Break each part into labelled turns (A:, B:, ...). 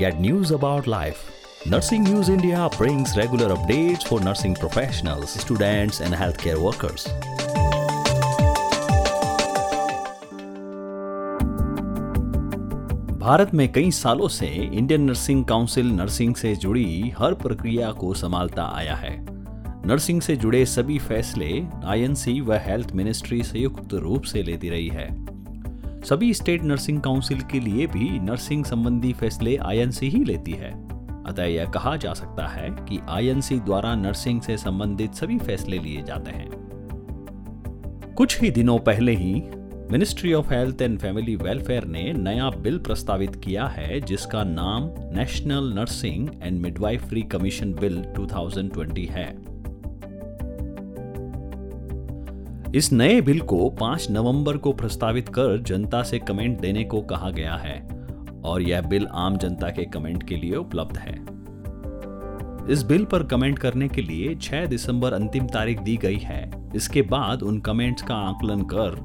A: Get news about life. Nursing News India brings regular updates for nursing professionals, students, and healthcare workers. Bharat में कई सालों से Indian nursing council nursing से जुड़ी हर प्रक्रिया को संभालता आया है नर्सिंग से जुड़े सभी फैसले आईएनसी व हेल्थ मिनिस्ट्री संयुक्त रूप से लेती रही है सभी स्टेट नर्सिंग काउंसिल के लिए भी नर्सिंग संबंधी फैसले आईएनसी ही लेती है। अतः यह कहा जा सकता है कि आईएनसी द्वारा नर्सिंग से संबंधित सभी फैसले लिए जाते हैं। कुछ ही दिनों पहले ही ministry of health and family welfare ने नया बिल प्रस्तावित किया है, जिसका नाम national nursing and midwifery commission bill 2020 है। इस नए बिल को 5 नवंबर को प्रस्तावित कर जनता से कमेंट देने को कहा गया है, और यह बिल आम जनता के कमेंट के लिए उपलब्ध है। इस बिल पर कमेंट करने के लिए 6 दिसंबर अंतिम तारीख दी गई है। इसके बाद उन कमेंट्स का आकलन कर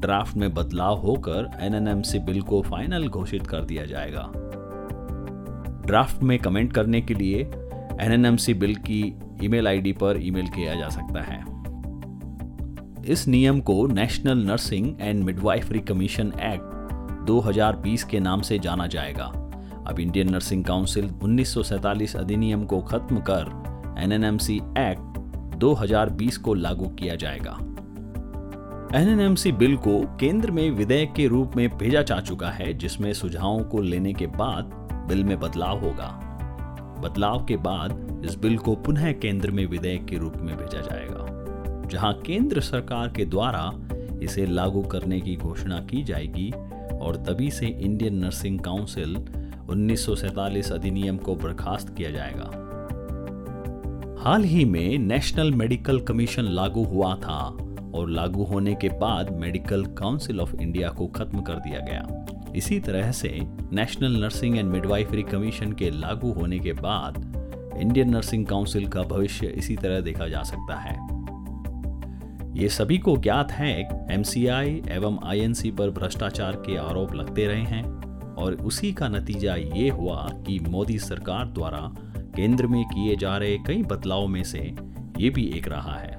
A: ड्राफ्ट में बदलाव होकर एनएनएमसी बिल को फाइनल घोषित कर दिया जाएगा। ड्राफ्ट में कमेंट करने के लिए एनएनएमसी बिल की ईमेल आईडी पर ईमेल किया जा सकता है। इस नियम को national nursing and midwifery commission act 2020 के नाम से जाना जाएगा। अब इंडियन नर्सिंग काउंसिल 1947 अधिनियम को खत्म कर एनएनएमसी एक्ट 2020 को लागू किया जाएगा। एनएनएमसी बिल को केंद्र में विधेयक के रूप में भेजा जा चुका है, जिसमें सुझावों को लेने के बाद बिल में बदलाव होगा। बदलाव के बाद इस बिल को पुनः केंद्र में विधेयक के रूप में भेजा जाएगा। जहाँ केंद्र सरकार के द्वारा इसे लागू करने की घोषणा की जाएगी और तभी से इंडियन नर्सिंग काउंसिल 1947 अधिनियम को बर्खास्त किया जाएगा। हाल ही में नेशनल मेडिकल कमीशन लागू हुआ था और लागू होने के बाद मेडिकल काउंसिल ऑफ़ इंडिया को खत्म कर दिया गया। इसी तरह से national nursing and midwifery commission के लागू होने के बाद इंडियन नर्सिंग काउंसिल का भविष्य इसी तरह देखा जा सकता है। ये सभी को ज्ञात है एमसीआई एवं आईएनसी पर भ्रष्टाचार के आरोप लगते रहे हैं और उसी का नतीजा ये हुआ कि मोदी सरकार द्वारा केंद्र में किए जा रहे कई बदलाव में से ये भी एक रहा है।